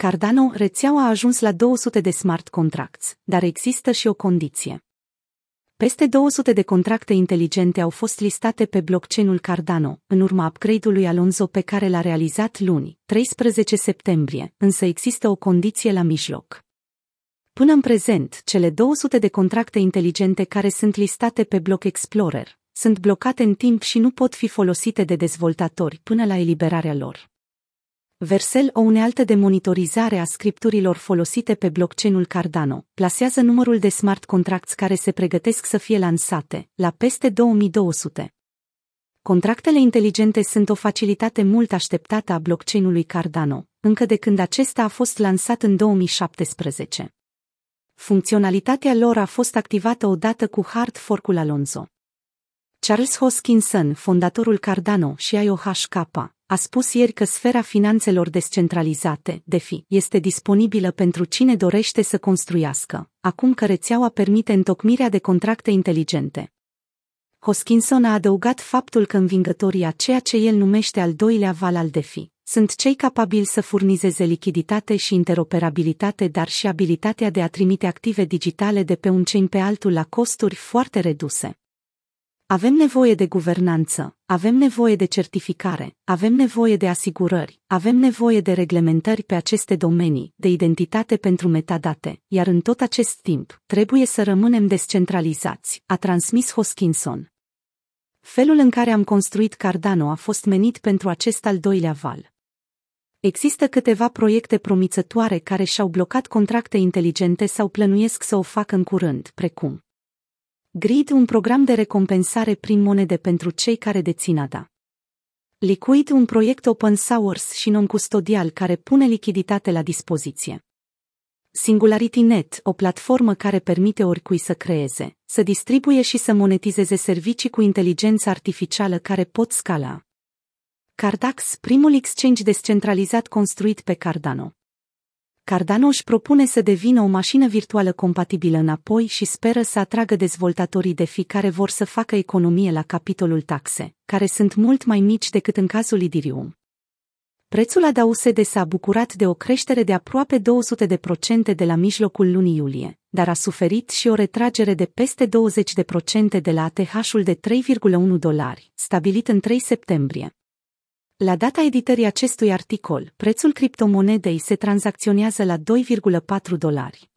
Cardano, rețeaua a ajuns la 200 de smart contracts, dar există și o condiție. Peste 200 de contracte inteligente au fost listate pe blockchain-ul Cardano, în urma upgrade-ului Alonso pe care l-a realizat luni, 13 septembrie, însă există o condiție la mijloc. Până în prezent, cele 200 de contracte inteligente care sunt listate pe Block Explorer sunt blocate în timp și nu pot fi folosite de dezvoltatori până la eliberarea lor. Versel, o unealtă de monitorizare a scripturilor folosite pe blockchain-ul Cardano, plasează numărul de smart contracts care se pregătesc să fie lansate, la peste 2200. Contractele inteligente sunt o facilitate mult așteptată a blockchain-ului Cardano, încă de când acesta a fost lansat în 2017. Funcționalitatea lor a fost activată odată cu hard fork-ul Alonso. Charles Hoskinson, fondatorul Cardano și IOHK, a spus ieri că sfera finanțelor descentralizate, DeFi, este disponibilă pentru cine dorește să construiască, acum că rețeaua permite întocmirea de contracte inteligente. Hoskinson a adăugat faptul că învingătorii a ceea ce el numește al doilea val al DeFi sunt cei capabili să furnizeze lichiditate și interoperabilitate, dar și abilitatea de a trimite active digitale de pe un chain pe altul la costuri foarte reduse. Avem nevoie de guvernanță, avem nevoie de certificare, avem nevoie de asigurări, avem nevoie de reglementări pe aceste domenii, de identitate pentru metadate, iar în tot acest timp, trebuie să rămânem descentralizați, a transmis Hoskinson. Felul în care am construit Cardano a fost menit pentru acest al doilea val. Există câteva proiecte promițătoare care și-au blocat contracte inteligente sau plănuiesc să o facă în curând, precum Grid, un program de recompensare prin monede pentru cei care dețin ADA. Liquid, un proiect open source și non-custodial care pune lichiditate la dispoziție. SingularityNet, o platformă care permite oricui să creeze, să distribuie și să monetizeze servicii cu inteligență artificială care pot scala. Cardax, primul exchange descentralizat construit pe Cardano. Cardano își propune să devină o mașină virtuală compatibilă înapoi și speră să atragă dezvoltatorii de fi care vor să facă economie la capitolul taxe, care sunt mult mai mici decât în cazul Idirium. Prețul ADAUSD s-a bucurat de o creștere de aproape 200% de la mijlocul lunii iulie, dar a suferit și o retragere de peste 20% de la ATH-ul de 3,1 dolari, stabilit în 3 septembrie. La data editării acestui articol, prețul criptomonedei se tranzacționează la 2,4 dolari.